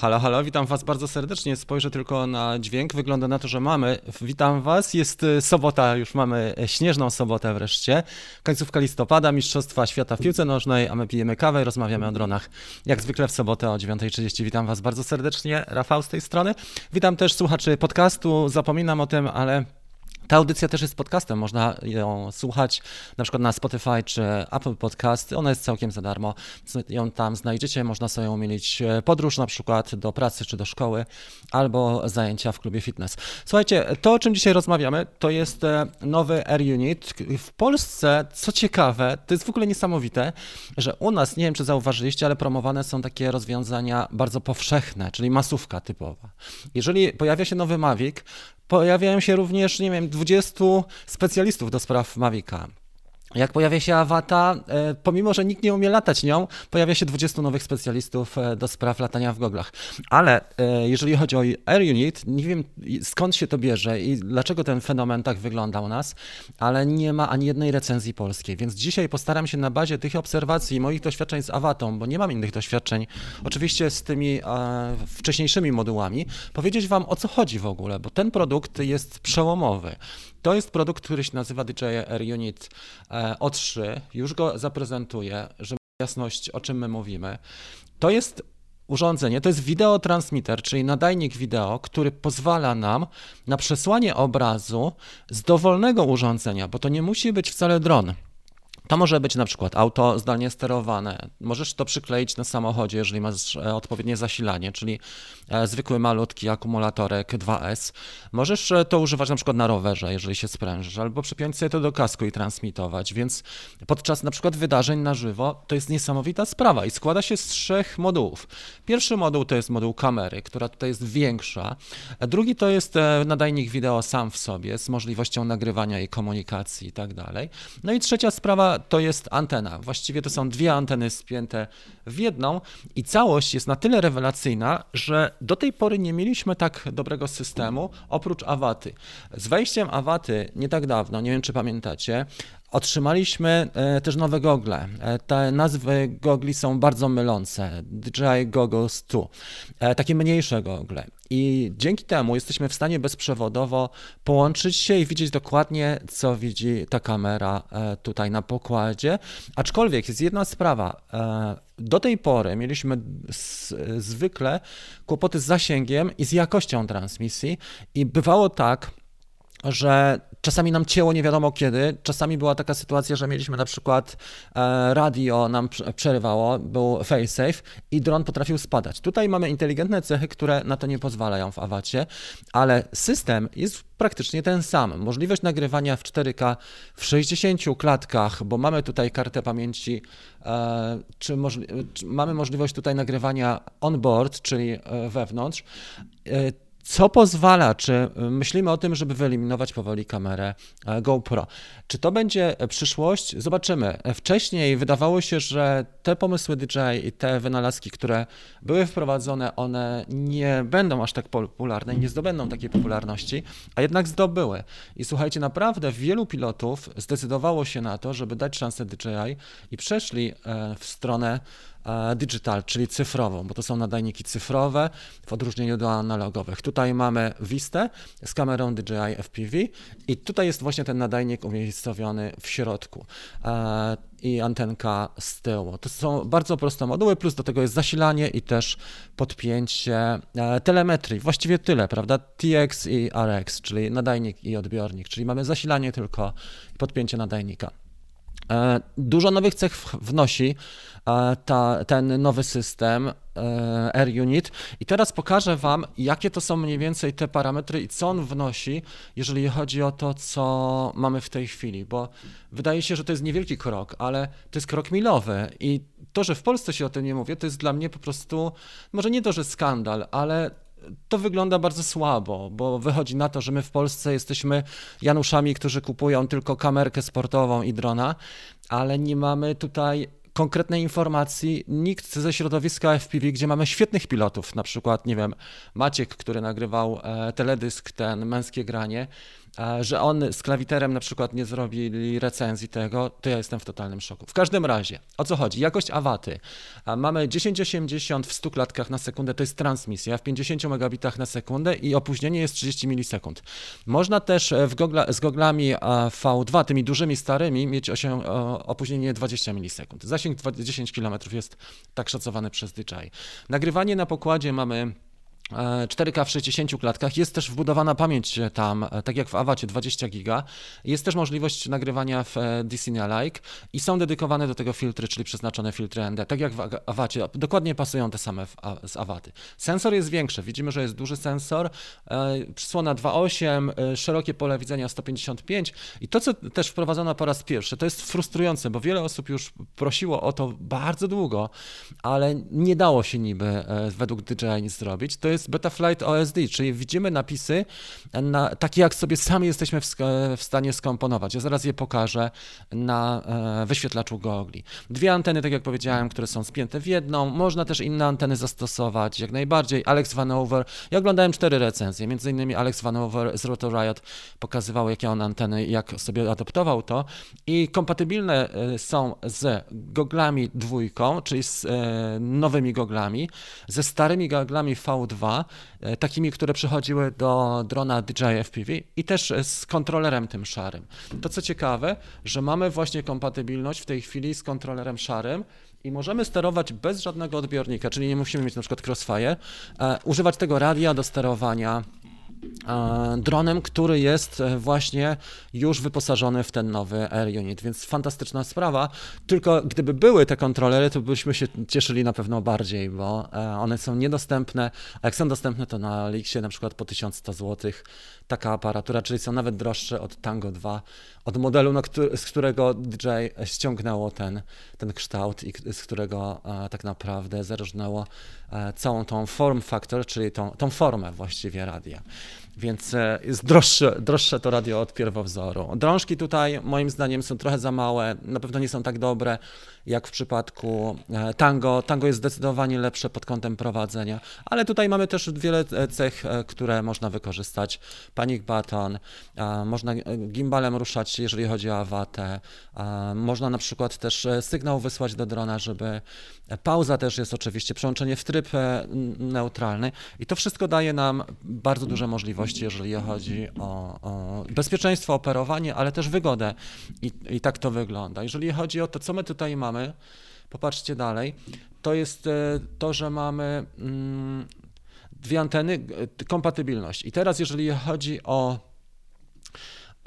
Halo, halo, witam Was bardzo serdecznie. Spojrzę tylko na dźwięk. Wygląda na to, że mamy. Witam Was. Jest y, sobota, już mamy y, śnieżną sobotę wreszcie. Końcówka listopada, Mistrzostwa Świata w piłce nożnej, a my pijemy kawę i rozmawiamy o dronach. Jak zwykle w sobotę o 9.30. Witam Was bardzo serdecznie. Rafał z tej strony. Witam też słuchaczy podcastu. Zapominam o tym, ale ta audycja też jest podcastem, można ją słuchać na przykład na Spotify czy Apple Podcast. Ona jest całkiem za darmo. Ją tam znajdziecie, można sobie umilić e, podróż na przykład do pracy czy do szkoły albo zajęcia w klubie fitness. Słuchajcie, to o czym dzisiaj rozmawiamy, to jest e, nowy Air Unit. W Polsce, co ciekawe, to jest w ogóle niesamowite, że u nas, nie wiem czy zauważyliście, ale promowane są takie rozwiązania bardzo powszechne, czyli masówka typowa. Jeżeli pojawia się nowy Mavic, pojawiają się również, nie wiem, 20 specjalistów do spraw Mavica. Jak pojawia się Awata, e, pomimo że nikt nie umie latać nią, pojawia się 20 nowych specjalistów e, do spraw latania w goglach. Ale e, jeżeli chodzi o Air Unit, nie wiem skąd się to bierze i dlaczego ten fenomen tak wygląda u nas, ale nie ma ani jednej recenzji polskiej. Więc dzisiaj postaram się na bazie tych obserwacji i moich doświadczeń z Awatą, bo nie mam innych doświadczeń, oczywiście z tymi wcześniejszymi modułami, powiedzieć Wam o co chodzi w ogóle, bo ten produkt jest przełomowy. To jest produkt, który się nazywa DJI Unit e, O3. Już go zaprezentuję, żeby jasność, o czym my mówimy. To jest urządzenie, to jest wideotransmitter, czyli nadajnik wideo, który pozwala nam na przesłanie obrazu z dowolnego urządzenia, bo to nie musi być wcale dron. To może być na przykład auto zdalnie sterowane. Możesz to przykleić na samochodzie, jeżeli masz e, odpowiednie zasilanie, czyli e, zwykły malutki akumulatorek 2S. Możesz e, to używać na przykład na rowerze, jeżeli się sprężysz, albo przypiąć sobie to do kasku i transmitować. Więc podczas na przykład wydarzeń na żywo to jest niesamowita sprawa i składa się z trzech modułów. Pierwszy moduł to jest moduł kamery, która tutaj jest większa. Drugi to jest nadajnik wideo sam w sobie z możliwością nagrywania i komunikacji i tak dalej. No i trzecia sprawa to jest antena. Właściwie to są dwie anteny spięte w jedną i całość jest na tyle rewelacyjna, że do tej pory nie mieliśmy tak dobrego systemu oprócz Awaty. Z wejściem Awaty nie tak dawno, nie wiem czy pamiętacie, Otrzymaliśmy e, też nowe gogle. E, te nazwy gogli są bardzo mylące. DJI Goggles 2. E, takie mniejsze gogle. I dzięki temu jesteśmy w stanie bezprzewodowo połączyć się i widzieć dokładnie, co widzi ta kamera tutaj na pokładzie. Aczkolwiek jest jedna sprawa. Do tej pory mieliśmy zwykle kłopoty z zasięgiem i z jakością transmisji, i bywało tak, że czasami nam cięło nie wiadomo kiedy, czasami była taka sytuacja, że mieliśmy na przykład e, radio nam przerywało, był failsafe i dron potrafił spadać. Tutaj mamy inteligentne cechy, które na to nie pozwalają w awacie, ale system jest praktycznie ten sam. Możliwość nagrywania w 4K w 60 klatkach, bo mamy tutaj kartę pamięci, e, czy, możli czy mamy możliwość tutaj nagrywania on board, czyli e, wewnątrz co pozwala, czy myślimy o tym, żeby wyeliminować powoli kamerę e, GoPro? Czy to będzie przyszłość? Zobaczymy. Wcześniej wydawało się, że te pomysły DJI i te wynalazki, które były wprowadzone, one nie będą aż tak popularne i nie zdobędą takiej popularności, a jednak zdobyły. I słuchajcie, naprawdę wielu pilotów zdecydowało się na to, żeby dać szansę DJI i przeszli e, w stronę E, digital, czyli cyfrową, bo to są nadajniki cyfrowe w odróżnieniu do analogowych. Tutaj mamy Vistę z kamerą DJI FPV i tutaj jest właśnie ten nadajnik umiejscowiony w środku e, i antenka z tyłu. To są bardzo proste moduły, plus do tego jest zasilanie i też podpięcie e, telemetrii. Właściwie tyle, prawda? TX i RX, czyli nadajnik i odbiornik, czyli mamy zasilanie tylko i podpięcie nadajnika. E, dużo nowych cech wnosi e, ta, ten nowy system e, Air Unit. I teraz pokażę Wam, jakie to są mniej więcej te parametry i co on wnosi, jeżeli chodzi o to, co mamy w tej chwili, bo wydaje się, że to jest niewielki krok, ale to jest krok milowy. I to, że w Polsce się o tym nie mówię, to jest dla mnie po prostu, może nie to, że skandal, ale to wygląda bardzo słabo, bo wychodzi na to, że my w Polsce jesteśmy Januszami, którzy kupują tylko kamerkę sportową i drona, ale nie mamy tutaj konkretnej informacji. Nikt ze środowiska FPV, gdzie mamy świetnych pilotów, na przykład, nie wiem, Maciek, który nagrywał e, teledysk, ten męskie granie, że on z klawiterem na przykład nie zrobili recenzji tego, to ja jestem w totalnym szoku. W każdym razie, o co chodzi? Jakość awaty. Mamy 1080 w 100 klatkach na sekundę, to jest transmisja w 50 megabitach na sekundę i opóźnienie jest 30 milisekund. Można też w gogla, z goglami V2, tymi dużymi, starymi, mieć opóźnienie 20 milisekund. Zasięg 10 km jest tak szacowany przez DJI. Nagrywanie na pokładzie mamy 4K w 60 klatkach. Jest też wbudowana pamięć tam, e, tak jak w Avacie 20 giga. Jest też możliwość nagrywania w e, DCI-like i są dedykowane do tego filtry, czyli przeznaczone filtry ND, tak jak w Avacie. Dokładnie pasują te same z Avaty. Sensor jest większy. Widzimy, że jest duży sensor. E, przysłona 2.8, szerokie pole widzenia 155 i to, co też wprowadzono po raz pierwszy, to jest frustrujące, bo wiele osób już prosiło o to bardzo długo, ale nie dało się niby według DJI nic zrobić. To jest jest Betaflight OSD, czyli widzimy napisy na, takie, jak sobie sami jesteśmy w, w, stanie skomponować. Ja zaraz je pokażę na e, wyświetlaczu gogli. Dwie anteny, tak jak powiedziałem, które są spięte w jedną. Można też inne anteny zastosować, jak najbardziej. Alex Vanover. Ja oglądałem cztery recenzje, między innymi Alex Vanover z Roto Riot pokazywał, jakie on anteny, jak sobie adoptował to. I kompatybilne e, są z goglami dwójką, czyli z e, nowymi goglami, ze starymi goglami V2, E, takimi, które przychodziły do drona DJI FPV i też z kontrolerem tym szarym. To co ciekawe, że mamy właśnie kompatybilność w tej chwili z kontrolerem szarym, i możemy sterować bez żadnego odbiornika, czyli nie musimy mieć na przykład crossfire, e, używać tego radia do sterowania dronem, który jest e, właśnie już wyposażony w ten nowy Air Unit, więc fantastyczna sprawa. Tylko gdyby były te kontrolery, to byśmy się cieszyli na pewno bardziej, bo e, one są niedostępne, a jak są dostępne, to na Lixie na przykład po 1100 zł taka aparatura, czyli są nawet droższe od Tango 2, od modelu, no, z którego DJ ściągnęło ten, ten kształt i z którego e, tak naprawdę zerżnęło całą tą form factor, czyli tą, tą formę właściwie radia więc e, jest droższe, droższe to radio od pierwowzoru. Drążki tutaj moim zdaniem są trochę za małe, na pewno nie są tak dobre jak w przypadku e, tango. Tango jest zdecydowanie lepsze pod kątem prowadzenia, ale tutaj mamy też wiele e, cech, które można wykorzystać. Panic button, można gimbalem ruszać, jeżeli chodzi o awatę, można na przykład też sygnał wysłać do drona, żeby pauza też jest oczywiście, przełączenie w tryb neutralny i to wszystko daje nam bardzo duże możliwości, jeżeli chodzi o, o bezpieczeństwo, operowanie, ale też wygodę. I, I tak to wygląda. Jeżeli chodzi o to, co my tutaj mamy, popatrzcie dalej, to jest e, to, że mamy mm, dwie anteny, kompatybilność. I teraz, jeżeli chodzi o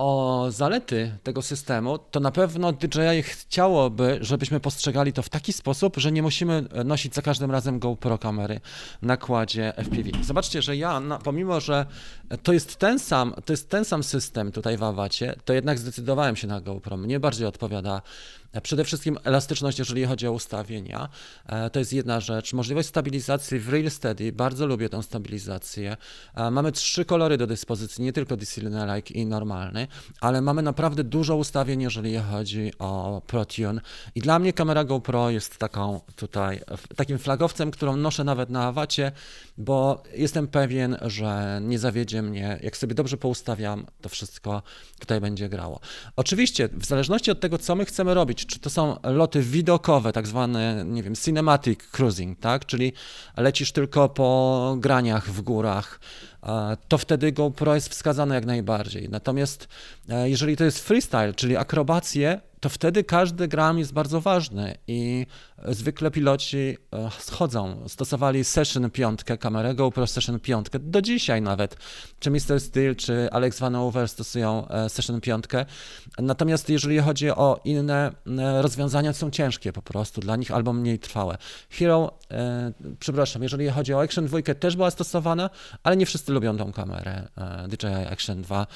o zalety tego systemu, to na pewno DJI chciałoby, żebyśmy postrzegali to w taki sposób, że nie musimy nosić za każdym razem GoPro kamery na kładzie FPV. Zobaczcie, że ja, pomimo że to jest ten sam, to jest ten sam system tutaj w Awacie, to jednak zdecydowałem się na GoPro. Mnie bardziej odpowiada Przede wszystkim elastyczność, jeżeli chodzi o ustawienia. E, to jest jedna rzecz. Możliwość stabilizacji w Real Steady. Bardzo lubię tę stabilizację. E, mamy trzy kolory do dyspozycji, nie tylko Discipline Like i normalny, ale mamy naprawdę dużo ustawień, jeżeli chodzi o ProTune. I dla mnie kamera GoPro jest taką tutaj, takim flagowcem, którą noszę nawet na awacie, bo jestem pewien, że nie zawiedzie mnie. Jak sobie dobrze poustawiam, to wszystko tutaj będzie grało. Oczywiście, w zależności od tego, co my chcemy robić, czy to są loty widokowe, tak zwane, nie wiem, cinematic cruising, tak? Czyli lecisz tylko po graniach w górach, to wtedy GoPro jest wskazane jak najbardziej. Natomiast e, jeżeli to jest freestyle, czyli akrobacje, to wtedy każdy gram jest bardzo ważny i zwykle piloci e, schodzą. Stosowali Session 5, kamerę GoPro Session 5, do dzisiaj nawet. Czy Mr. Steel, czy Alex Van Over stosują e, Session 5. Natomiast jeżeli chodzi o inne e, rozwiązania, są ciężkie po prostu dla nich albo mniej trwałe. Hero, e, przepraszam, jeżeli chodzi o Action 2, też była stosowana, ale nie wszyscy lubią tą kamerę DJI Action 2.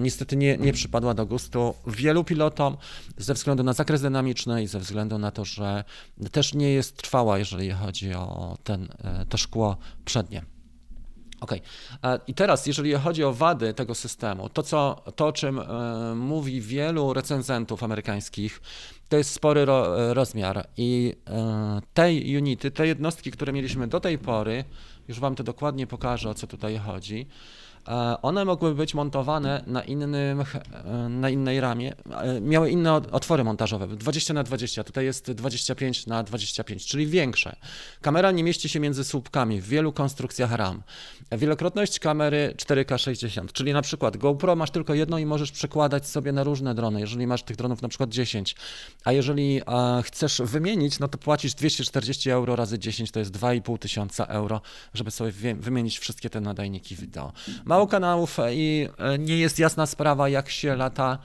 Niestety nie, nie przypadła do gustu wielu pilotom ze względu na zakres dynamiczny i ze względu na to, że też nie jest trwała, jeżeli chodzi o ten, e, to szkło przednie. OK. I teraz, jeżeli chodzi o wady tego systemu, to, co, to o czym e, mówi wielu recenzentów amerykańskich, to jest spory ro, rozmiar i e, te unity, te jednostki, które mieliśmy do tej pory, już Wam to dokładnie pokażę, o co tutaj chodzi, one mogły być montowane na, innym, e, na innej ramie, e, miały inne otwory montażowe, 20 na 20, tutaj jest 25 na 25, czyli większe. Kamera nie mieści się między słupkami w wielu konstrukcjach ram. Wielokrotność kamery 4K 60, czyli na przykład GoPro masz tylko jedno i możesz przekładać sobie na różne drony, jeżeli masz tych dronów na przykład 10, a jeżeli chcesz wymienić, no to płacisz 240 euro razy 10, to jest 2,5 tysiąca euro, żeby sobie wymienić wszystkie te nadajniki wideo mało kanałów i e, nie jest jasna sprawa, jak się lata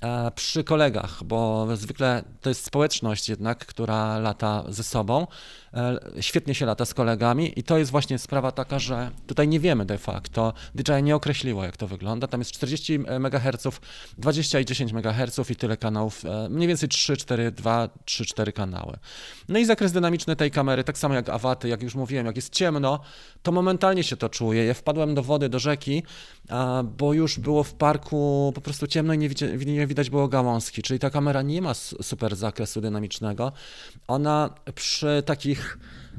e, przy kolegach, bo zwykle to jest społeczność jednak, która lata ze sobą. E, świetnie się lata z kolegami i to jest właśnie sprawa taka, że tutaj nie wiemy de facto, DJI nie określiło jak to wygląda, tam jest 40 MHz, 20 i 10 MHz i tyle kanałów, mniej więcej 3, 4, 2, 3, 4 kanały. No i zakres dynamiczny tej kamery, tak samo jak awaty, jak już mówiłem, jak jest ciemno, to momentalnie się to czuje. Ja wpadłem do wody, do rzeki, bo już było w parku po prostu ciemno i nie, nie widać było gałązki, czyli ta kamera nie ma super zakresu dynamicznego. Ona przy takich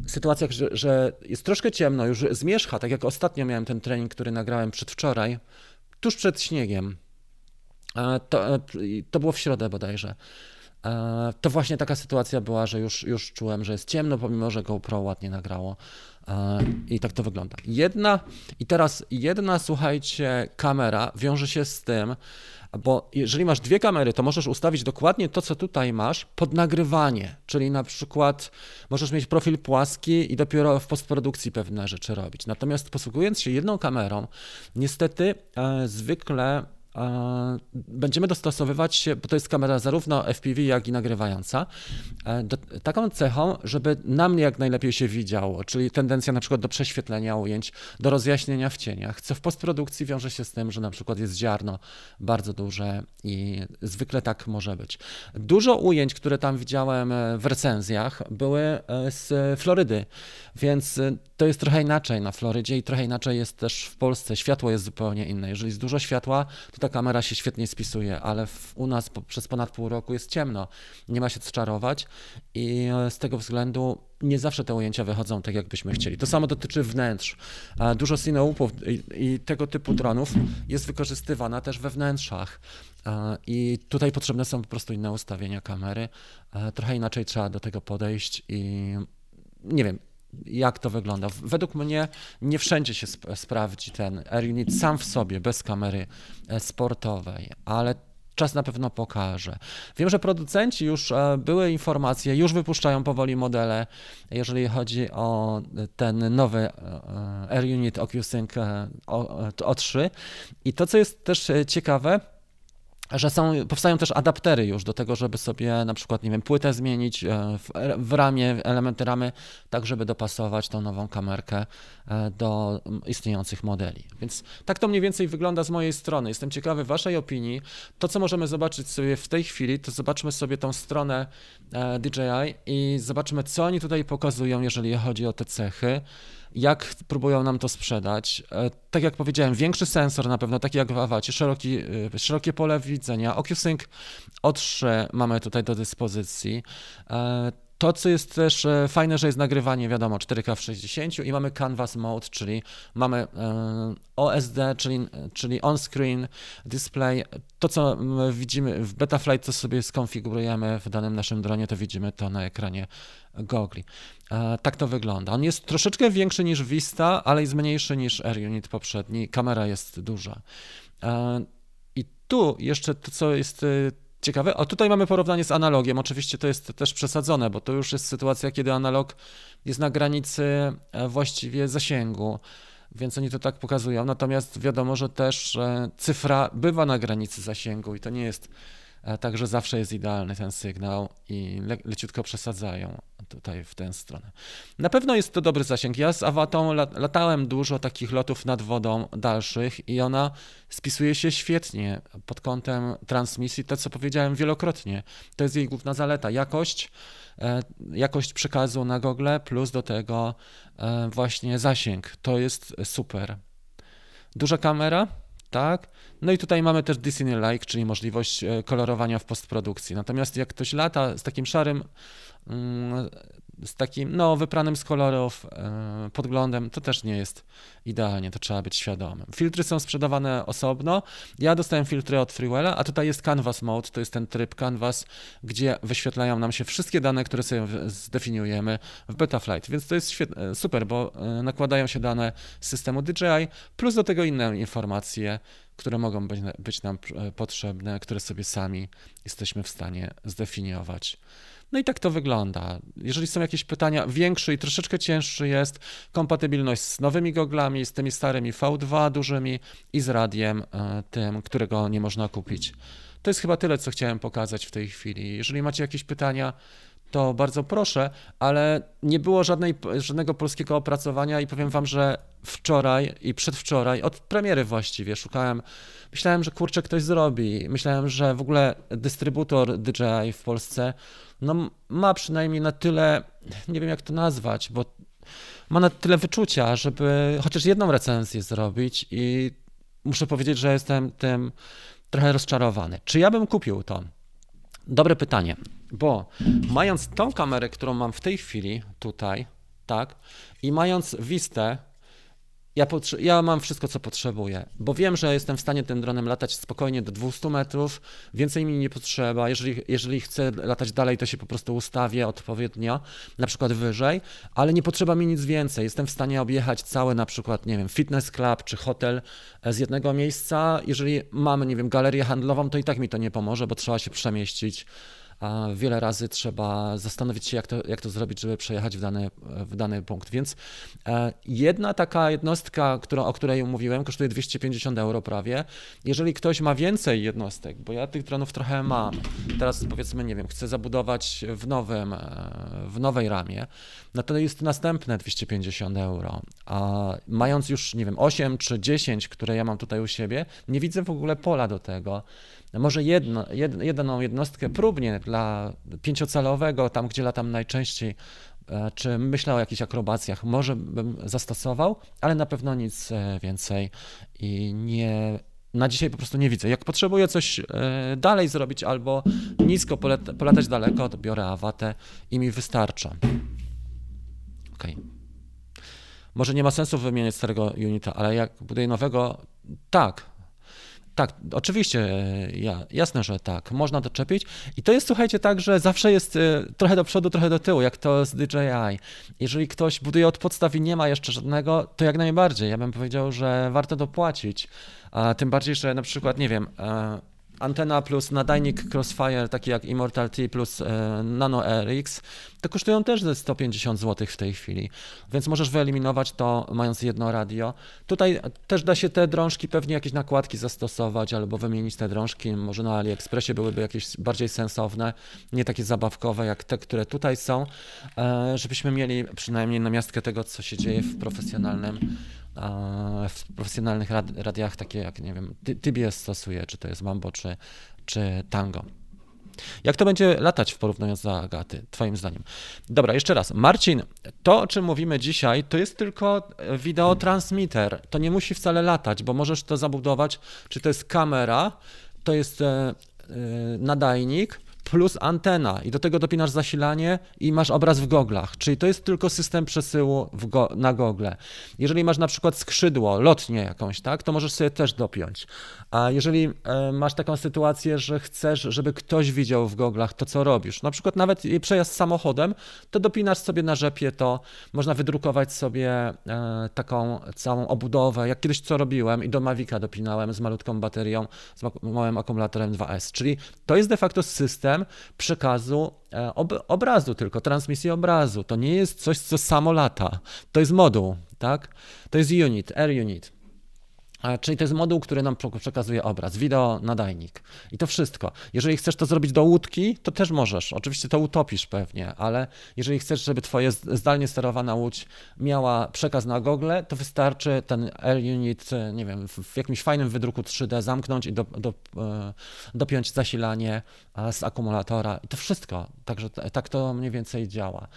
sytuacjach, że, że jest troszkę ciemno, już zmierzcha, tak jak ostatnio miałem ten trening, który nagrałem przedwczoraj, tuż przed śniegiem. To, to było w środę bodajże. To właśnie taka sytuacja była, że już, już czułem, że jest ciemno, pomimo że GoPro ładnie nagrało. I tak to wygląda. Jedna, i teraz jedna, słuchajcie, kamera wiąże się z tym, bo jeżeli masz dwie kamery, to możesz ustawić dokładnie to, co tutaj masz, pod nagrywanie. Czyli na przykład możesz mieć profil płaski i dopiero w postprodukcji pewne rzeczy robić. Natomiast posługując się jedną kamerą, niestety e, zwykle będziemy dostosowywać się, bo to jest kamera zarówno FPV, jak i nagrywająca, e, do, taką cechą, żeby na mnie jak najlepiej się widziało, czyli tendencja na przykład do prześwietlenia ujęć, do rozjaśnienia w cieniach, co w postprodukcji wiąże się z tym, że na przykład jest ziarno bardzo duże i zwykle tak może być. Dużo ujęć, które tam widziałem e, w recenzjach, były e, z Florydy, więc to jest trochę inaczej na Florydzie i trochę inaczej jest też w Polsce. Światło jest zupełnie inne. Jeżeli jest dużo światła, to ta kamera się świetnie spisuje, ale w, u nas po, przez ponad pół roku jest ciemno. Nie ma się co czarować i z tego względu nie zawsze te ujęcia wychodzą tak, jakbyśmy chcieli. To samo dotyczy wnętrz. Dużo cineupów i, i tego typu dronów jest wykorzystywana też we wnętrzach. I tutaj potrzebne są po prostu inne ustawienia kamery. Trochę inaczej trzeba do tego podejść i nie wiem, jak to wygląda. Według mnie nie wszędzie się sp sprawdzi ten Air Unit sam w sobie, bez kamery e, sportowej, ale czas na pewno pokaże. Wiem, że producenci już e, były informacje, już wypuszczają powoli modele, jeżeli chodzi o ten nowy e, Air Unit OcuSync O3. I to, co jest też ciekawe, że są, powstają też adaptery już do tego, żeby sobie na przykład, nie wiem, płytę zmienić e, w, w ramie, elementy ramy, tak żeby dopasować tą nową kamerkę e, do istniejących modeli. Więc tak to mniej więcej wygląda z mojej strony. Jestem ciekawy Waszej opinii. To, co możemy zobaczyć sobie w tej chwili, to zobaczmy sobie tą stronę e, DJI i zobaczmy, co oni tutaj pokazują, jeżeli chodzi o te cechy jak próbują nam to sprzedać. E, tak jak powiedziałem, większy sensor na pewno, taki jak w Awacie, szeroki, e, szerokie pole widzenia. OcuSync O3 mamy tutaj do dyspozycji. E, to, co jest też fajne, że jest nagrywanie, wiadomo, 4K w 60 i mamy Canvas Mode, czyli mamy OSD, czyli, czyli on-screen display. To, co widzimy w Betaflight, co sobie skonfigurujemy w danym naszym dronie, to widzimy to na ekranie gogli. E, tak to wygląda. On jest troszeczkę większy niż Vista, ale jest mniejszy niż Air Unit poprzedni. Kamera jest duża. E, I tu jeszcze to, co jest e, ciekawe, o tutaj mamy porównanie z analogiem. Oczywiście to jest też przesadzone, bo to już jest sytuacja, kiedy analog jest na granicy właściwie zasięgu więc oni to tak pokazują. Natomiast wiadomo, że też cyfra bywa na granicy zasięgu i to nie jest tak, że zawsze jest idealny ten sygnał i le leciutko przesadzają tutaj w tę stronę. Na pewno jest to dobry zasięg. Ja z Awatą latałem dużo takich lotów nad wodą dalszych i ona spisuje się świetnie pod kątem transmisji, to co powiedziałem wielokrotnie. To jest jej główna zaleta. Jakość, e, jakość przekazu na Google plus do tego e, właśnie zasięg. To jest super. Duża kamera, tak? No i tutaj mamy też Disney Like, czyli możliwość e, kolorowania w postprodukcji. Natomiast jak ktoś lata z takim szarym Mm, z takim, no, wypranym z kolorów e, podglądem, to też nie jest idealnie, to trzeba być świadomym. Filtry są sprzedawane osobno. Ja dostałem filtry od Freewella, a tutaj jest Canvas Mode, to jest ten tryb Canvas, gdzie wyświetlają nam się wszystkie dane, które sobie zdefiniujemy w Betaflight, więc to jest świetne, super, bo e, nakładają się dane z systemu DJI, plus do tego inne informacje, które mogą być, być nam e, potrzebne, które sobie sami jesteśmy w stanie zdefiniować. No i tak to wygląda. Jeżeli są jakieś pytania, większy i troszeczkę cięższy jest kompatybilność z nowymi goglami, z tymi starymi V2 dużymi i z radiem e, tym, którego nie można kupić. To jest chyba tyle, co chciałem pokazać w tej chwili. Jeżeli macie jakieś pytania, to bardzo proszę, ale nie było żadnej, żadnego polskiego opracowania i powiem wam, że wczoraj i przedwczoraj, od premiery właściwie, szukałem, myślałem, że kurczę ktoś zrobi, myślałem, że w ogóle dystrybutor DJI w Polsce no, ma przynajmniej na tyle, nie wiem jak to nazwać, bo ma na tyle wyczucia, żeby chociaż jedną recenzję zrobić i muszę powiedzieć, że jestem tym trochę rozczarowany. Czy ja bym kupił to? Dobre pytanie, bo mając tą kamerę, którą mam w tej chwili tutaj, tak, i mając Vistę ja, ja, mam wszystko, co potrzebuję, bo wiem, że jestem w stanie tym dronem latać spokojnie do 200 metrów, więcej mi nie potrzeba. Jeżeli, jeżeli chcę latać dalej, to się po prostu ustawię odpowiednio, na przykład wyżej, ale nie potrzeba mi nic więcej. Jestem w stanie objechać cały na przykład, nie wiem, fitness club czy hotel e, z jednego miejsca. Jeżeli mamy, nie wiem, galerię handlową, to i tak mi to nie pomoże, bo trzeba się przemieścić wiele razy trzeba zastanowić się, jak to, jak to zrobić, żeby przejechać w dany, w dany punkt. Więc e, jedna taka jednostka, którą, o której mówiłem, kosztuje 250 euro prawie. Jeżeli ktoś ma więcej jednostek, bo ja tych dronów trochę mam, teraz powiedzmy, nie wiem, chcę zabudować w, nowym, e, w nowej ramie, no to jest następne 250 euro. A mając już, nie wiem, 8 czy 10, które ja mam tutaj u siebie, nie widzę w ogóle pola do tego może jedno, jed, jedną jednostkę próbnie dla pięciocalowego, tam gdzie latam najczęściej, e, czy myślę o jakichś akrobacjach, może bym zastosował, ale na pewno nic e, więcej i nie, na dzisiaj po prostu nie widzę. Jak potrzebuję coś e, dalej zrobić albo nisko polatać daleko, to biorę awatę i mi wystarcza. Ok. Może nie ma sensu wymieniać starego unita, ale jak buduję nowego, tak, tak, oczywiście, e, ja, jasne, że tak, można doczepić. I to jest, słuchajcie, tak, że zawsze jest e, trochę do przodu, trochę do tyłu, jak to z DJI. Jeżeli ktoś buduje od podstaw i nie ma jeszcze żadnego, to jak najbardziej. Ja bym powiedział, że warto dopłacić. A tym bardziej, że na przykład, nie wiem, e, antena plus nadajnik Crossfire, taki jak Immortal T plus e, Nano RX, to kosztują też ze 150 zł w tej chwili, więc możesz wyeliminować to mając jedno radio. Tutaj też da się te drążki, pewnie jakieś nakładki zastosować albo wymienić te drążki, może na AliExpressie byłyby jakieś bardziej sensowne, nie takie zabawkowe jak te, które tutaj są, e, żebyśmy mieli przynajmniej namiastkę tego, co się dzieje w profesjonalnym w profesjonalnych radiach, takie jak, nie wiem, TBS stosuje, czy to jest Mambo, czy, czy Tango. Jak to będzie latać w porównaniu z Agaty, Twoim zdaniem? Dobra, jeszcze raz. Marcin, to o czym mówimy dzisiaj, to jest tylko wideotransmitter. To nie musi wcale latać, bo możesz to zabudować, czy to jest kamera, to jest e, e, nadajnik, plus antena i do tego dopinasz zasilanie i masz obraz w goglach, czyli to jest tylko system przesyłu go na gogle. Jeżeli masz na przykład skrzydło, lotnię jakąś, tak, to możesz sobie też dopiąć. A jeżeli e, masz taką sytuację, że chcesz, żeby ktoś widział w goglach to, co robisz, na przykład nawet przejazd samochodem, to dopinasz sobie na rzepie to, można wydrukować sobie e, taką całą obudowę, jak kiedyś co robiłem i do Mavica dopinałem z malutką baterią, z małym akumulatorem 2S, czyli to jest de facto system przekazu e, ob obrazu tylko, transmisji obrazu. To nie jest coś, co samo lata. To jest moduł, tak? To jest unit, air unit. Czyli to jest moduł, który nam przekazuje obraz, wideo, nadajnik i to wszystko. Jeżeli chcesz to zrobić do łódki, to też możesz. Oczywiście to utopisz pewnie, ale jeżeli chcesz, żeby twoja zdalnie sterowana łódź miała przekaz na gogle, to wystarczy ten L-Unit, nie wiem, w jakimś fajnym wydruku 3D zamknąć i do, do, e, dopiąć zasilanie z akumulatora i to wszystko. Także tak to mniej więcej działa.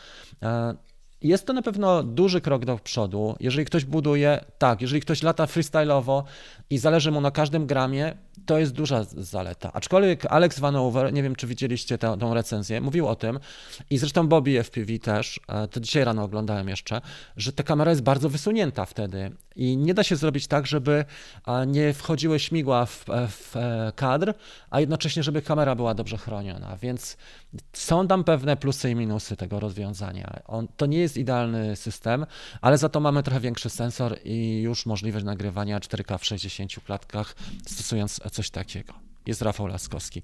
Jest to na pewno duży krok do przodu. Jeżeli ktoś buduje, tak, jeżeli ktoś lata freestyle'owo i zależy mu na każdym gramie, to jest duża zaleta. Aczkolwiek Alex Van Over, nie wiem czy widzieliście tę, tą recenzję, mówił o tym i zresztą Bobby FPV też, e, to dzisiaj rano oglądałem jeszcze, że ta kamera jest bardzo wysunięta wtedy i nie da się zrobić tak, żeby nie wchodziły śmigła w, w e, kadr, a jednocześnie, żeby kamera była dobrze chroniona, więc są tam pewne plusy i minusy tego rozwiązania. On, to nie jest idealny system, ale za to mamy trochę większy sensor i już możliwość nagrywania 4K w 60 klatkach, stosując coś takiego. Jest Rafał Laskowski.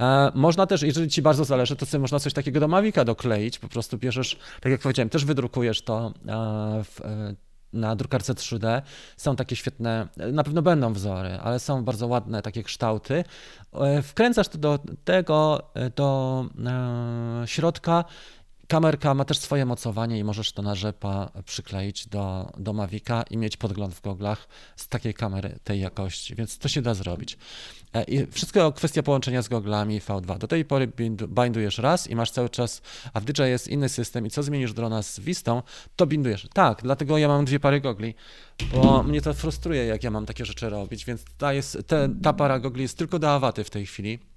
E, można też, jeżeli ci bardzo zależy, to sobie można coś takiego do Mavica dokleić. Po prostu bierzesz, tak jak powiedziałem, też wydrukujesz to e, w, e, na drukarce 3D. Są takie świetne, na pewno będą wzory, ale są bardzo ładne takie kształty. E, wkręcasz to do tego, e, do e, środka Kamerka ma też swoje mocowanie i możesz to na rzepa przykleić do, do Mavica i mieć podgląd w goglach z takiej kamery tej jakości, więc to się da zrobić. E, I wszystko kwestia połączenia z goglami V2. Do tej pory bindujesz raz i masz cały czas, a w DJI jest inny system i co zmienisz drona z Vistą, to bindujesz. Tak, dlatego ja mam dwie pary gogli, bo mnie to frustruje, jak ja mam takie rzeczy robić, więc ta, jest, te, ta para gogli jest tylko do awaty w tej chwili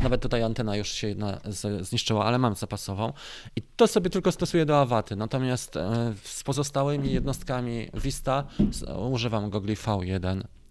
nawet tutaj antena już się jedna zniszczyła, ale mam zapasową. I to sobie tylko stosuję do awaty. Natomiast e, z pozostałymi jednostkami Vista używam gogli V1 E,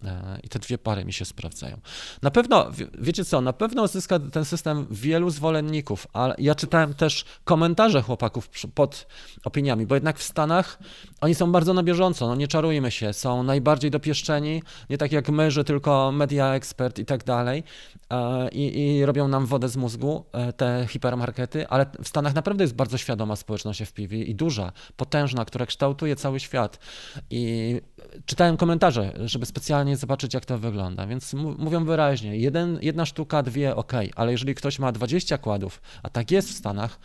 I te dwie pary mi się sprawdzają. Na pewno, wiecie co, na pewno zyska ten system wielu zwolenników, ale ja czytałem też komentarze chłopaków pod opiniami, bo jednak w Stanach oni są bardzo na bieżąco, no nie czarujmy się, są najbardziej dopieszczeni, nie tak jak my, że tylko media expert i tak dalej e, i, i robią nam wodę z mózgu, e, te hipermarkety, ale w Stanach naprawdę jest bardzo świadoma społeczność FPV i duża, potężna, która kształtuje cały świat i czytałem komentarze, żeby specjalnie zobaczyć, jak to wygląda. Więc mówią wyraźnie, jeden, jedna sztuka, dwie, ok, ale jeżeli ktoś ma 20 kładów, a tak jest w Stanach,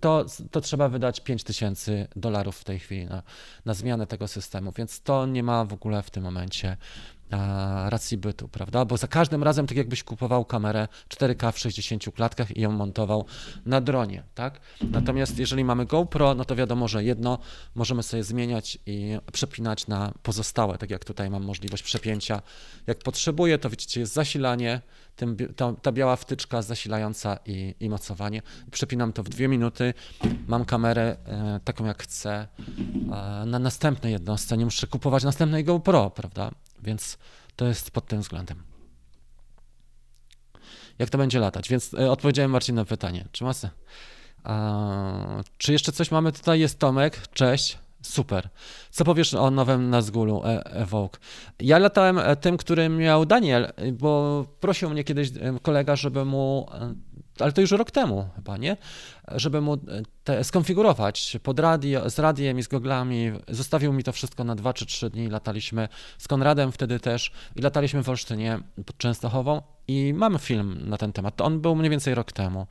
to, to trzeba wydać 5 tysięcy dolarów w tej chwili na, na zmianę tego systemu. Więc to nie ma w ogóle w tym momencie racji bytu, prawda? Bo za każdym razem tak jakbyś kupował kamerę 4K w 60 klatkach i ją montował na dronie, tak? Natomiast jeżeli mamy GoPro, no to wiadomo, że jedno możemy sobie zmieniać i przepinać na pozostałe, tak jak tutaj mam możliwość przepięcia. Jak potrzebuję, to widzicie, jest zasilanie, tym, ta, ta, biała wtyczka zasilająca i, i mocowanie. Przepinam to w dwie minuty, mam kamerę e, taką jak chcę e, na następnej jednostce, nie muszę kupować następnej GoPro, prawda? Więc to jest pod tym względem. Jak to będzie latać? Więc e, odpowiedziałem Marcin na pytanie. Czy masę? czy jeszcze coś mamy tutaj? Jest Tomek. Cześć. Super. Co powiesz o nowym Nazgulu e, Evoke? Ja latałem e, tym, którym miał Daniel, bo prosił mnie kiedyś kolega, żeby mu ale to już rok temu chyba, nie? Żeby mu te, skonfigurować pod radio, z radiem i z goglami. Zostawił mi to wszystko na 2 czy 3 dni. Lataliśmy z Konradem wtedy też i lataliśmy w Olsztynie pod Częstochową i mamy film na ten temat. On był mniej więcej rok temu.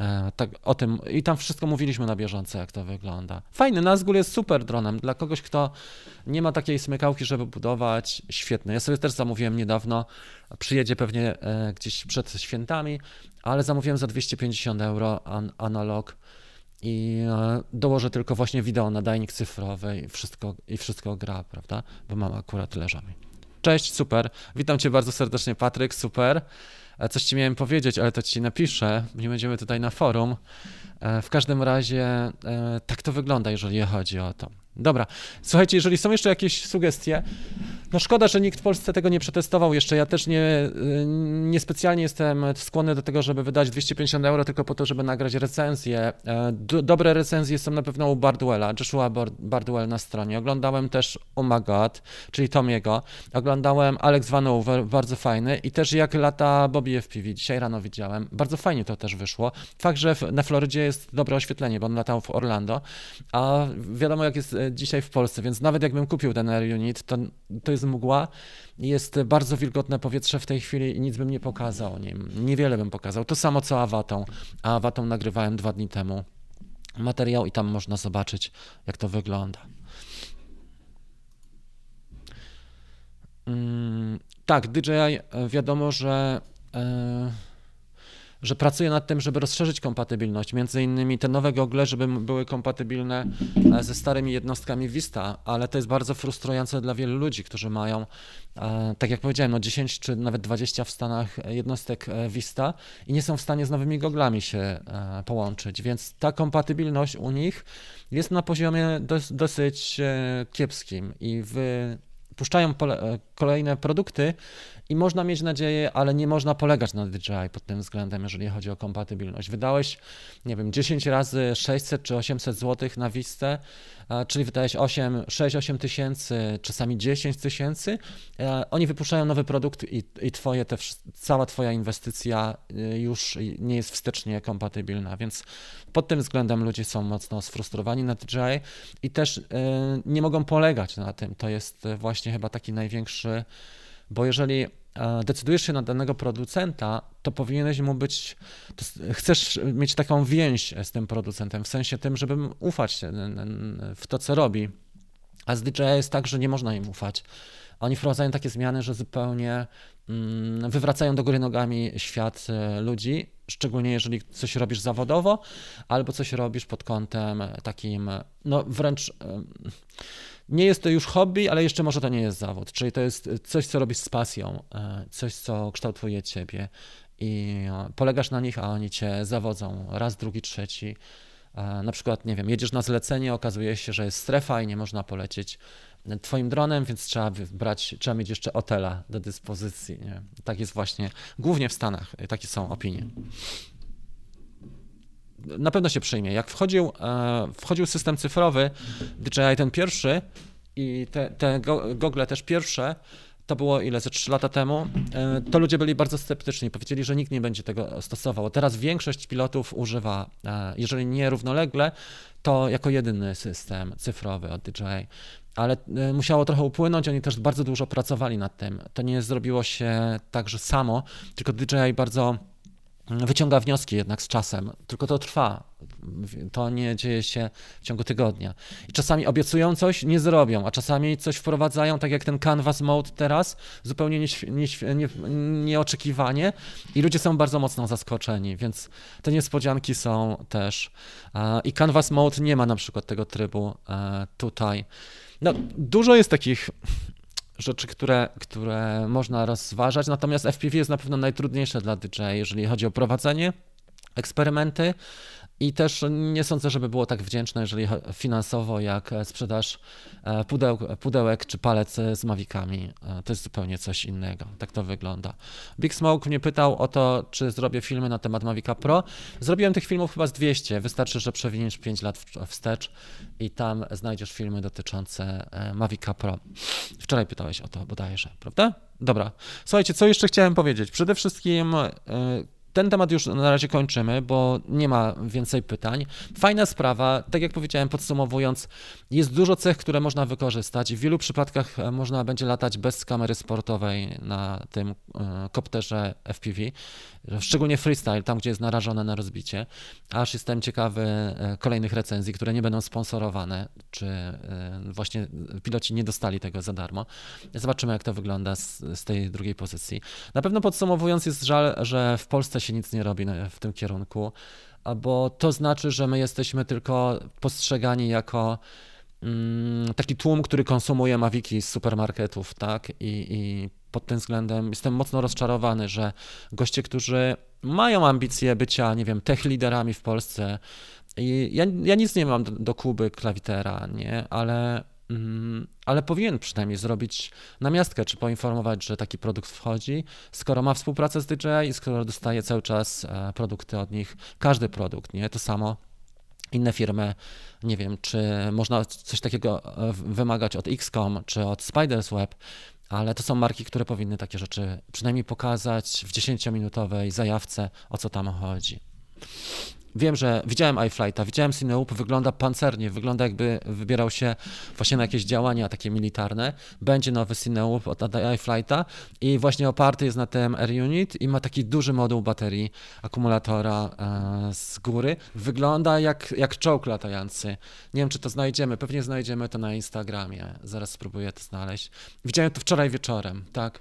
E, tak, o tym i tam wszystko mówiliśmy na bieżąco, jak to wygląda. Fajny, Nazgul jest super dronem. Dla kogoś, kto nie ma takiej smykałki, żeby budować, świetny. Ja sobie też zamówiłem niedawno, przyjedzie pewnie e, gdzieś przed świętami, ale zamówiłem za 250 euro an analog i e, dołożę tylko właśnie wideo nadajnik cyfrowy i wszystko, i wszystko gra, prawda? Bo mam akurat leżami. Cześć, super. Witam Cię bardzo serdecznie, Patryk, super. E, coś Ci miałem powiedzieć, ale to Ci napiszę. Nie będziemy tutaj na forum. E, w każdym razie tak to wygląda, jeżeli chodzi o to. Dobra, słuchajcie, jeżeli są jeszcze jakieś sugestie, no szkoda, że nikt w Polsce tego nie przetestował jeszcze. Ja też nie, y, nie specjalnie jestem skłonny do tego, żeby wydać 250 euro tylko po to, żeby nagrać recenzję. E, dobre recenzje są na pewno u Bardwella, Joshua Bardwell na stronie. Oglądałem też Oh My God, czyli Tomiego. Oglądałem Alex Vanover, bardzo fajny i też jak lata Bobby FPV, dzisiaj rano widziałem. Bardzo fajnie to też wyszło. Fakt, że na Florydzie jest dobre oświetlenie, bo on latał w Orlando, a wiadomo jak jest e, dzisiaj w Polsce, więc nawet jakbym kupił ten Air Unit, to, to jest jest mgła, jest bardzo wilgotne powietrze w tej chwili i nic bym nie pokazał. Niewiele bym pokazał. To samo co awatą. A awatą nagrywałem dwa dni temu materiał i tam można zobaczyć, jak to wygląda. Mm, tak, DJI e, wiadomo, że e, że pracuje nad tym, żeby rozszerzyć kompatybilność. Między innymi te nowe gogle, żeby były kompatybilne e, ze starymi jednostkami Vista, ale to jest bardzo frustrujące dla wielu ludzi, którzy mają, e, tak jak powiedziałem, no 10 czy nawet 20 w Stanach jednostek Vista i nie są w stanie z nowymi goglami się połączyć, więc ta kompatybilność u nich jest na poziomie dosyć kiepskim i w puszczają e, kolejne produkty i można mieć nadzieję, ale nie można polegać na DJI pod tym względem, jeżeli chodzi o kompatybilność. Wydałeś, nie wiem, 10 razy 600 czy 800 zł na Vistę, czyli wydałeś 8, 6-8 tysięcy, czasami 10 tysięcy. Oni wypuszczają nowy produkt i, i twoje te, cała twoja inwestycja y, już nie jest wstecznie kompatybilna, więc pod tym względem ludzie są mocno sfrustrowani na DJI i też y, nie mogą polegać na tym. To jest właśnie chyba taki największy, bo jeżeli decydujesz się na danego producenta, to powinieneś mu być, chcesz mieć taką więź z tym producentem, w sensie tym, żeby ufać w to, co robi. A z DJI jest tak, że nie można im ufać. Oni wprowadzają takie zmiany, że zupełnie mm, wywracają do góry nogami świat e, ludzi, szczególnie jeżeli coś robisz zawodowo, albo coś robisz pod kątem takim, no wręcz nie jest to już hobby, ale jeszcze może to nie jest zawód. Czyli to jest coś, co robisz z pasją, e, coś, co kształtuje ciebie i e, polegasz na nich, a oni cię zawodzą raz, drugi, trzeci. E, na przykład, nie wiem, jedziesz na zlecenie, okazuje się, że jest strefa i nie można polecieć twoim dronem, więc trzeba brać, trzeba mieć jeszcze hotela do dyspozycji. Nie? Tak jest właśnie, głównie w Stanach, takie są opinie na pewno się przyjmie. Jak wchodził, e, wchodził system cyfrowy, DJI ten pierwszy i te, te gogle też pierwsze, to było ile, ze 3 lata temu, e, to ludzie byli bardzo sceptyczni, powiedzieli, że nikt nie będzie tego stosował. Teraz większość pilotów używa, e, jeżeli nie równolegle, to jako jedyny system cyfrowy od DJI. Ale musiało trochę upłynąć, oni też bardzo dużo pracowali nad tym. To nie zrobiło się tak, że samo, tylko DJI bardzo wyciąga wnioski jednak z czasem, tylko to trwa. To nie dzieje się w ciągu tygodnia. I czasami obiecują coś, nie zrobią, a czasami coś wprowadzają, tak jak ten Canvas Mode teraz, zupełnie nie, nie, nie, nieoczekiwanie i ludzie są bardzo mocno zaskoczeni, więc te niespodzianki są też. I Canvas Mode nie ma na przykład tego trybu e, tutaj. No, dużo jest takich rzeczy, które, które można rozważać. Natomiast FPV jest na pewno najtrudniejsze dla DJ, jeżeli chodzi o prowadzenie, eksperymenty, i też nie sądzę, żeby było tak wdzięczne, jeżeli finansowo, jak sprzedaż e, pudeł, pudełek czy palec z mawikami. E, to jest zupełnie coś innego. Tak to wygląda. Big Smoke mnie pytał o to, czy zrobię filmy na temat Mavica Pro. Zrobiłem tych filmów chyba z 200. Wystarczy, że przewiniesz 5 lat wstecz i tam znajdziesz filmy dotyczące e, Mavica Pro. Wczoraj pytałeś o to bodajże, prawda? Dobra. Słuchajcie, co jeszcze chciałem powiedzieć? Przede wszystkim ten temat już na razie kończymy, bo nie ma więcej pytań. Fajna sprawa, tak jak powiedziałem, podsumowując, jest dużo cech, które można wykorzystać. W wielu przypadkach e, można będzie latać bez kamery sportowej na tym e, kopterze FPV, szczególnie freestyle, tam gdzie jest narażone na rozbicie. Aż jestem ciekawy e, kolejnych recenzji, które nie będą sponsorowane, czy właśnie piloci nie dostali tego za darmo. Zobaczymy, jak to wygląda z, z tej drugiej pozycji. Na pewno podsumowując, jest żal, że w Polsce się nic nie robi w tym kierunku, bo to znaczy, że my jesteśmy tylko postrzegani jako mm, taki tłum, który konsumuje mawiki z supermarketów, tak? I, I pod tym względem jestem mocno rozczarowany, że goście, którzy mają ambicje bycia, nie wiem, tech liderami w Polsce, i ja, ja nic nie mam do, do Kuby Klawitera, nie, ale ale powinien przynajmniej zrobić namiastkę, czy poinformować, że taki produkt wchodzi, skoro ma współpracę z DJI i skoro dostaje cały czas e, produkty od nich, każdy produkt, nie? To samo inne firmy, nie wiem, czy można coś takiego e, wymagać od XCOM, czy od Spider's Web, ale to są marki, które powinny takie rzeczy przynajmniej pokazać w 10-minutowej zajawce, o co tam chodzi. Wiem, że widziałem iFlighta, widziałem Cineup, wygląda pancernie, wygląda jakby wybierał się właśnie na jakieś działania takie militarne. Będzie nowy Cineup od iFlighta i właśnie oparty jest na tym R-Unit i ma taki duży moduł baterii akumulatora e, z góry. Wygląda jak, jak czołg latający. Nie wiem, czy to znajdziemy, pewnie znajdziemy to na Instagramie. Zaraz spróbuję to znaleźć. Widziałem to wczoraj wieczorem, tak?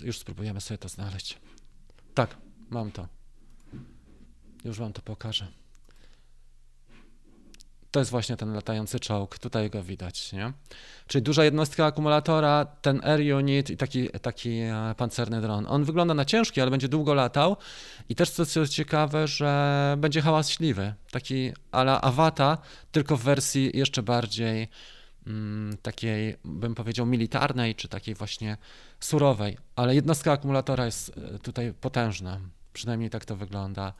Już spróbujemy sobie to znaleźć. Tak, mam to. Już wam to pokażę. To jest właśnie ten latający czołg, tutaj go widać, nie? Czyli duża jednostka akumulatora, ten air unit i taki, taki e, pancerny dron. On wygląda na ciężki, ale będzie długo latał i też co, co ciekawe, że będzie hałaśliwy, taki ala awata, tylko w wersji jeszcze bardziej takiej, bym powiedział, militarnej, czy takiej właśnie surowej, ale jednostka akumulatora jest e, tutaj potężna, przynajmniej tak to wygląda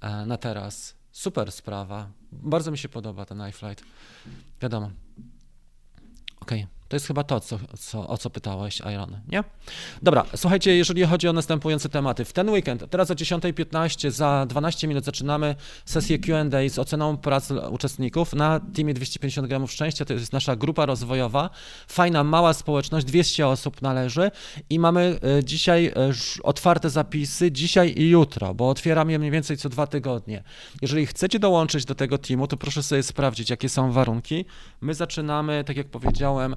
e, na teraz. Super sprawa. Bardzo mi się podoba ten iFlight. Wiadomo. Okej. Okay. To jest chyba to, co, co, o co pytałeś, Iron, nie? Dobra, słuchajcie, jeżeli chodzi o następujące tematy. W ten weekend, teraz o 10.15, za 12 minut zaczynamy sesję Q&A z oceną prac uczestników na Teamie 250 gramów szczęścia. To jest nasza grupa rozwojowa. Fajna, mała społeczność, 200 osób należy i mamy e, dzisiaj e, otwarte zapisy, dzisiaj i jutro, bo otwieram je mniej więcej co dwa tygodnie. Jeżeli chcecie dołączyć do tego teamu, to proszę sobie sprawdzić, jakie są warunki. My zaczynamy, tak jak powiedziałem,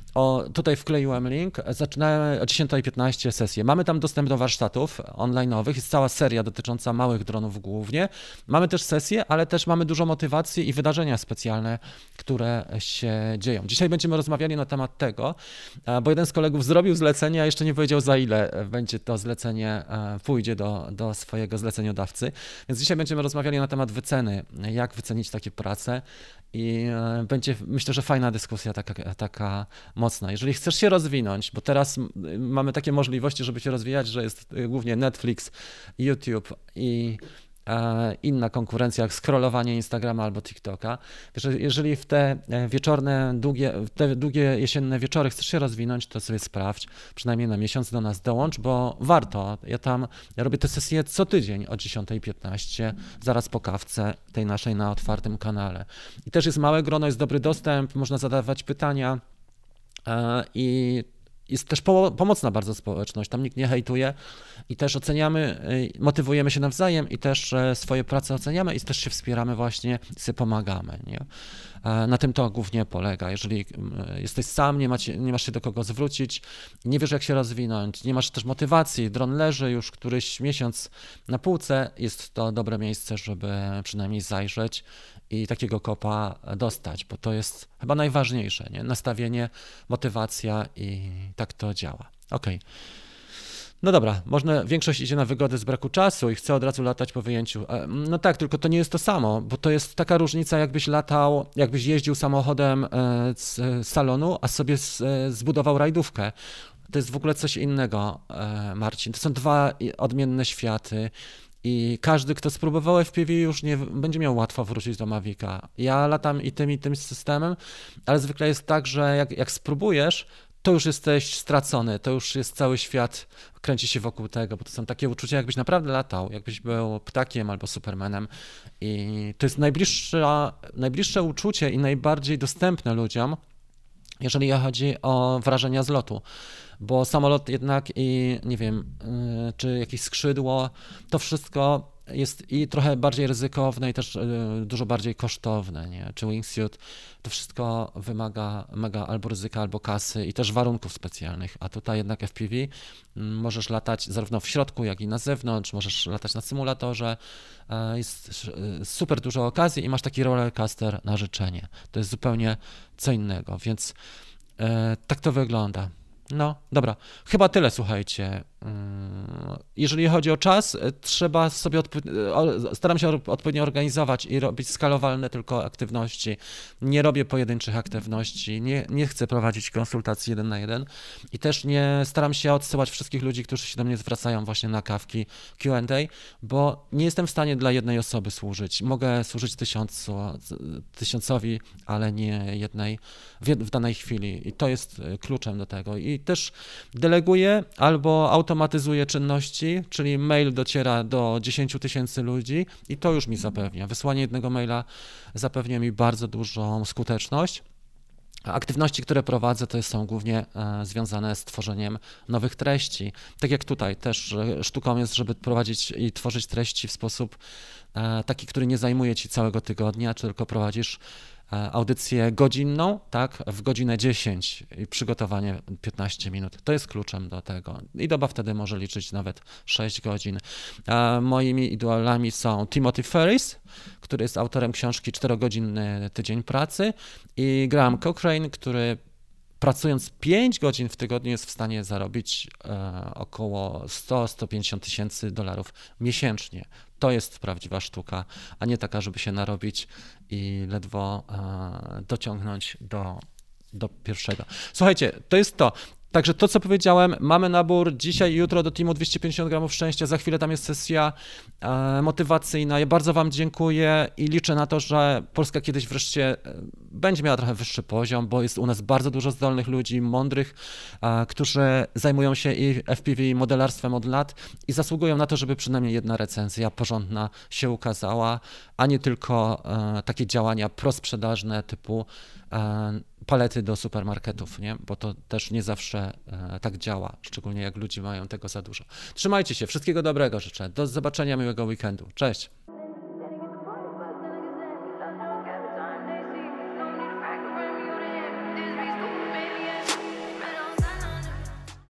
o, tutaj wkleiłem link. Zaczynamy o 10.15 sesję. Mamy tam dostęp do warsztatów online'owych. Jest cała seria dotycząca małych dronów głównie. Mamy też sesję, ale też mamy dużo motywacji i wydarzenia specjalne, które się dzieją. Dzisiaj będziemy rozmawiali na temat tego, bo jeden z kolegów zrobił zlecenie, a jeszcze nie powiedział za ile będzie to zlecenie, e, pójdzie do, do swojego zleceniodawcy. Więc dzisiaj będziemy rozmawiali na temat wyceny, jak wycenić takie prace i e, będzie, myślę, że fajna dyskusja taka, taka mocna. Jeżeli chcesz się rozwinąć, bo teraz mamy takie możliwości, żeby się rozwijać, że jest y, głównie Netflix, YouTube i e, inna konkurencja, jak scrollowanie Instagrama albo TikToka. Jeżeli w te e, wieczorne, długie, te długie jesienne wieczory chcesz się rozwinąć, to sobie sprawdź, przynajmniej na miesiąc do nas dołącz, bo warto. Ja tam ja robię te sesje co tydzień o 10.15, zaraz po kawce tej naszej na otwartym kanale. I też jest małe grono, jest dobry dostęp, można zadawać pytania I jest też pomocna bardzo społeczność, tam nikt nie hejtuje i też oceniamy, e, motywujemy się nawzajem i też e, swoje prace oceniamy i też się wspieramy właśnie sobie pomagamy. Nie? Na tym to głównie polega. Jeżeli jesteś sam, nie, macie, nie masz się do kogo zwrócić, nie wiesz jak się rozwinąć, nie masz też motywacji, dron leży już któryś miesiąc na półce, jest to dobre miejsce, żeby przynajmniej zajrzeć i takiego kopa dostać, bo to jest chyba najważniejsze, nie? nastawienie, motywacja i tak to działa. Ok. No dobra, można, większość idzie na wygodę z braku czasu i chce od razu latać po wyjęciu. E, no tak, tylko to nie jest to samo, bo to jest taka różnica, jakbyś latał, jakbyś jeździł samochodem e, z salonu, a sobie e, zbudował rajdówkę. To jest w ogóle coś innego, Marcin. To są dwa odmienne światy. I każdy, kto spróbował FPV, już nie będzie miał łatwo wrócić do Mavica. Ja latam i tym, i tym systemem, ale zwykle jest tak, że jak, jak spróbujesz, to już jesteś stracony, to już jest cały świat, kręci się wokół tego, bo to są takie uczucia, jakbyś naprawdę latał, jakbyś był ptakiem albo supermanem. I to jest najbliższe, najbliższe uczucie i najbardziej dostępne ludziom, jeżeli chodzi o wrażenia z lotu bo samolot jednak i nie wiem, y, czy jakieś skrzydło, to wszystko jest i trochę bardziej ryzykowne i też y, dużo bardziej kosztowne, nie? Czy wingsuit, to wszystko wymaga mega albo ryzyka, albo kasy i też warunków specjalnych, a tutaj jednak FPV możesz latać zarówno w środku, jak i na zewnątrz, możesz latać na symulatorze, e, jest super dużo okazji i masz taki rollercoaster na życzenie. To jest zupełnie co innego, więc e, tak to wygląda. No, dobra. Chyba tyle, słuchajcie. Mm, jeżeli chodzi o czas, e, trzeba sobie e, staram się odpowiednio organizować i robić skalowalne tylko aktywności. Nie robię pojedynczych aktywności, nie, nie chcę prowadzić konsultacji jeden na jeden i też nie staram się odsyłać wszystkich ludzi, którzy się do mnie zwracają właśnie na kawki Q&A, bo nie jestem w stanie dla jednej osoby służyć. Mogę służyć tysiącu, tysiącowi, ale nie jednej w, w danej chwili i to jest e, kluczem do tego. I też deleguję albo auto automatyzuje czynności, czyli mail dociera do 10 tysięcy ludzi i to już mi zapewnia. Wysłanie jednego maila zapewnia mi bardzo dużą skuteczność. Aktywności, które prowadzę, to są głównie e, związane z tworzeniem nowych treści. Tak jak tutaj też sztuką jest, żeby prowadzić i tworzyć treści w sposób e, taki, który nie zajmuje ci całego tygodnia, czy tylko prowadzisz audycję godzinną, tak, w godzinę 10 i przygotowanie 15 minut. To jest kluczem do tego. I doba wtedy może liczyć nawet 6 godzin. E, moimi idolami są Timothy Ferris, który jest autorem książki 4-godzinny tydzień pracy i Graham Cochrane, który pracując 5 godzin w tygodniu jest w stanie zarobić e, około 100-150 tysięcy dolarów miesięcznie. To jest prawdziwa sztuka, a nie taka, żeby się narobić i ledwo e, dociągnąć do, do pierwszego. Słuchajcie, to jest to. Także to, co powiedziałem, mamy nabór dzisiaj i jutro do teamu 250 gramów szczęścia. Za chwilę tam jest sesja e, motywacyjna. Ja bardzo Wam dziękuję i liczę na to, że Polska kiedyś wreszcie e, będzie miała trochę wyższy poziom, bo jest u nas bardzo dużo zdolnych ludzi, mądrych, e, którzy zajmują się i FPV, i modelarstwem od lat i zasługują na to, żeby przynajmniej jedna recenzja porządna się ukazała, a nie tylko e, takie działania prosprzedażne typu palety do supermarketów, nie? bo to też nie zawsze e, tak działa, szczególnie jak ludzie mają tego za dużo. Trzymajcie się, wszystkiego dobrego życzę. Do zobaczenia, miłego weekendu. Cześć.